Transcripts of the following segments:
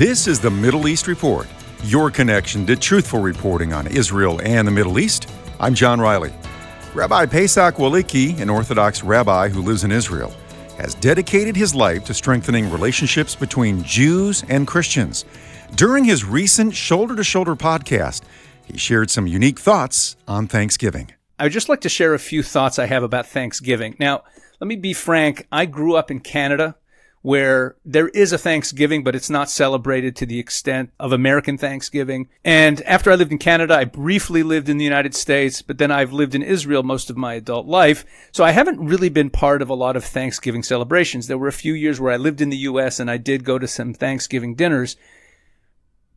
This is the Middle East Report, your connection to truthful reporting on Israel and the Middle East. I'm John Riley. Rabbi Pesach Wolicki, an Orthodox rabbi who lives in Israel, has dedicated his life to strengthening relationships between Jews and Christians. During his recent Shoulder to Shoulder podcast, he shared some unique thoughts on Thanksgiving. I would just like to share a few thoughts I have about Thanksgiving. Now, let me be frank. I grew up in Canada where there is a Thanksgiving, but it's not celebrated to the extent of American Thanksgiving. And after I lived in Canada, I briefly lived in the United States, but then I've lived in Israel most of my adult life. So I haven't really been part of a lot of Thanksgiving celebrations. There were a few years where I lived in the U.S. and I did go to some Thanksgiving dinners.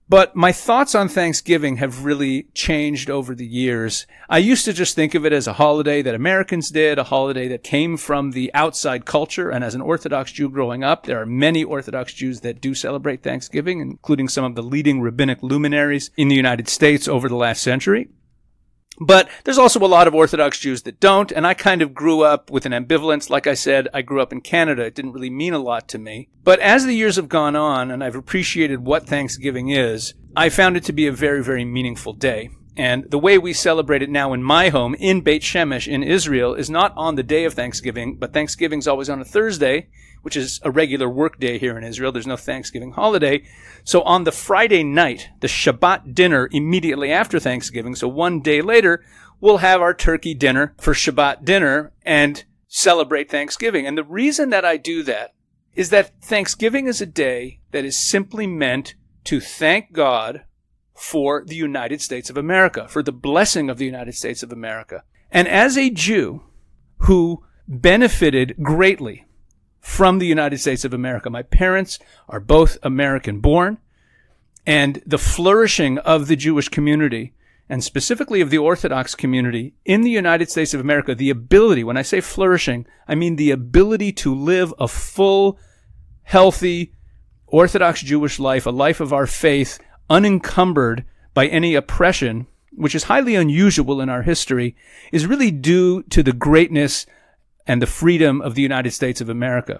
But my thoughts on Thanksgiving have really changed over the years. I used to just think of it as a holiday that Americans did, a holiday that came from the outside culture. And as an Orthodox Jew growing up, there are many Orthodox Jews that do celebrate Thanksgiving, including some of the leading rabbinic luminaries in the United States over the last century. But there's also a lot of Orthodox Jews that don't, and I kind of grew up with an ambivalence. Like I said, I grew up in Canada. It didn't really mean a lot to me. But as the years have gone on, and I've appreciated what Thanksgiving is, I found it to be a very, very meaningful day. And the way we celebrate it now in my home in Beit Shemesh in Israel is not on the day of Thanksgiving, but Thanksgiving's always on a Thursday, which is a regular work day here in Israel. There's no Thanksgiving holiday. So on the Friday night, the Shabbat dinner immediately after Thanksgiving, so one day later, we'll have our turkey dinner for Shabbat dinner and celebrate Thanksgiving. And the reason that I do that is that Thanksgiving is a day that is simply meant to thank God for the United States of America, for the blessing of the United States of America. And as a Jew who benefited greatly from the United States of America, my parents are both American born, and the flourishing of the Jewish community and specifically of the Orthodox community in the United States of America, the ability, when I say flourishing, I mean the ability to live a full, healthy, Orthodox Jewish life, a life of our faith, unencumbered by any oppression, which is highly unusual in our history, is really due to the greatness and the freedom of the United States of America.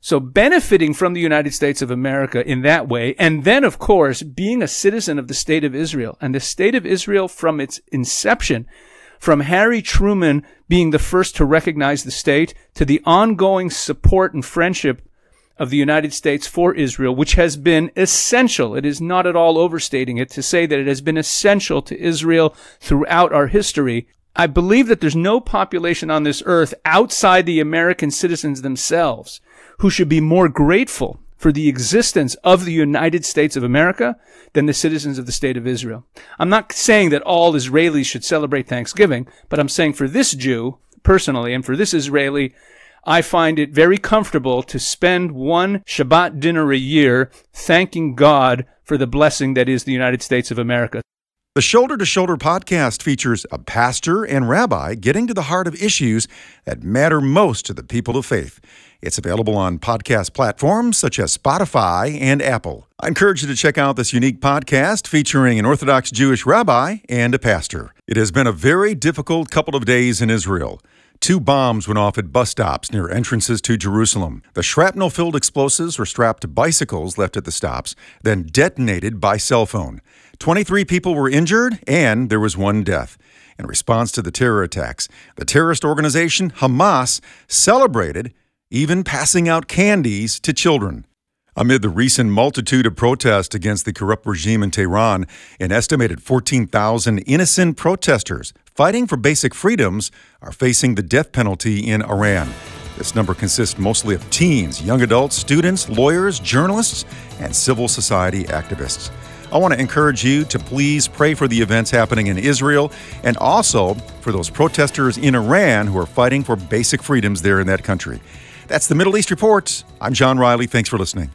So benefiting from the United States of America in that way, and then of course being a citizen of the state of Israel, and the state of Israel from its inception, from Harry Truman being the first to recognize the state to the ongoing support and friendship of the United States for Israel, which has been essential. It is not at all overstating it to say that it has been essential to Israel throughout our history. I believe that there's no population on this earth outside the American citizens themselves who should be more grateful for the existence of the United States of America than the citizens of the state of Israel. I'm not saying that all Israelis should celebrate Thanksgiving, but I'm saying for this Jew, personally, and for this Israeli, I find it very comfortable to spend one Shabbat dinner a year thanking God for the blessing that is the United States of America. The Shoulder to Shoulder podcast features a pastor and rabbi getting to the heart of issues that matter most to the people of faith. It's available on podcast platforms such as Spotify and Apple. I encourage you to check out this unique podcast featuring an Orthodox Jewish rabbi and a pastor. It has been a very difficult couple of days in Israel. Two bombs went off at bus stops near entrances to Jerusalem. The shrapnel filled explosives were strapped to bicycles left at the stops, then detonated by cell phone. 23 people were injured, and there was one death. In response to the terror attacks, the terrorist organization Hamas celebrated, even passing out candies to children. Amid the recent multitude of protests against the corrupt regime in Tehran, an estimated 14,000 innocent protesters fighting for basic freedoms are facing the death penalty in Iran. This number consists mostly of teens, young adults, students, lawyers, journalists, and civil society activists. I want to encourage you to please pray for the events happening in Israel and also for those protesters in Iran who are fighting for basic freedoms there in that country. That's the Middle East Report. I'm John Riley. Thanks for listening.